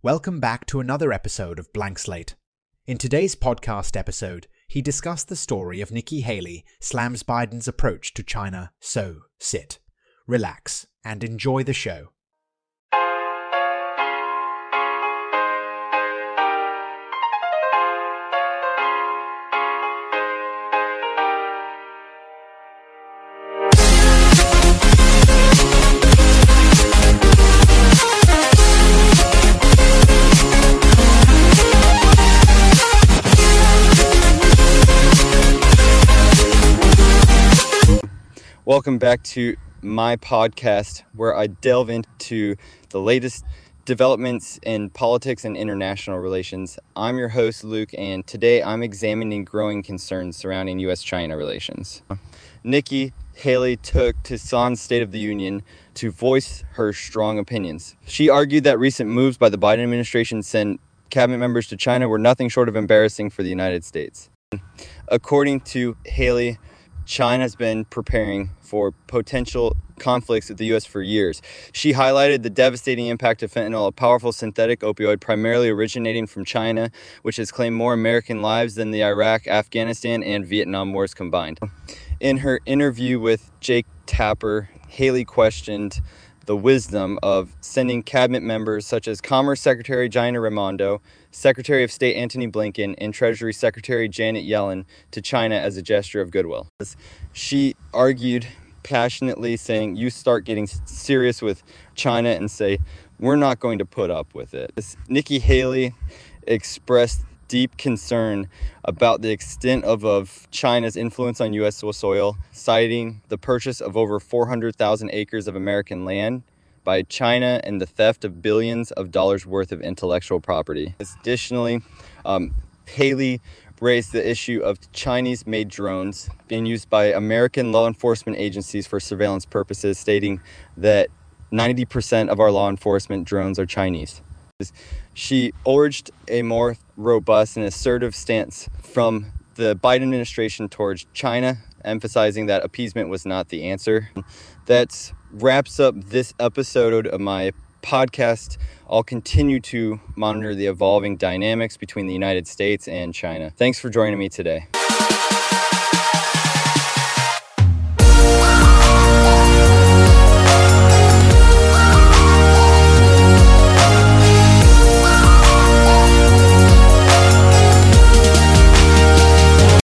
Welcome back to another episode of Blank Slate. In today's podcast episode, he discussed the story of Nikki Haley slams Biden's approach to China. So sit, relax, and enjoy the show. Welcome back to my podcast where I delve into the latest developments in politics and international relations. I'm your host, Luke, and today I'm examining growing concerns surrounding U.S. China relations. Nikki Haley took to Son's State of the Union to voice her strong opinions. She argued that recent moves by the Biden administration sent cabinet members to China were nothing short of embarrassing for the United States. According to Haley, China's been preparing for potential conflicts with the US for years. She highlighted the devastating impact of fentanyl, a powerful synthetic opioid primarily originating from China, which has claimed more American lives than the Iraq, Afghanistan, and Vietnam wars combined. In her interview with Jake Tapper, Haley questioned the wisdom of sending cabinet members such as Commerce Secretary Gina Raimondo, Secretary of State Antony Blinken, and Treasury Secretary Janet Yellen to China as a gesture of goodwill. She argued passionately, saying, You start getting serious with China and say, We're not going to put up with it. Nikki Haley expressed deep concern about the extent of, of China's influence on U.S. soil, citing the purchase of over 400,000 acres of American land by China and the theft of billions of dollars worth of intellectual property. Additionally, um, Haley raised the issue of Chinese made drones being used by American law enforcement agencies for surveillance purposes, stating that 90% of our law enforcement drones are Chinese. She urged a more robust and assertive stance from the Biden administration towards China, emphasizing that appeasement was not the answer. That wraps up this episode of my podcast. I'll continue to monitor the evolving dynamics between the United States and China. Thanks for joining me today.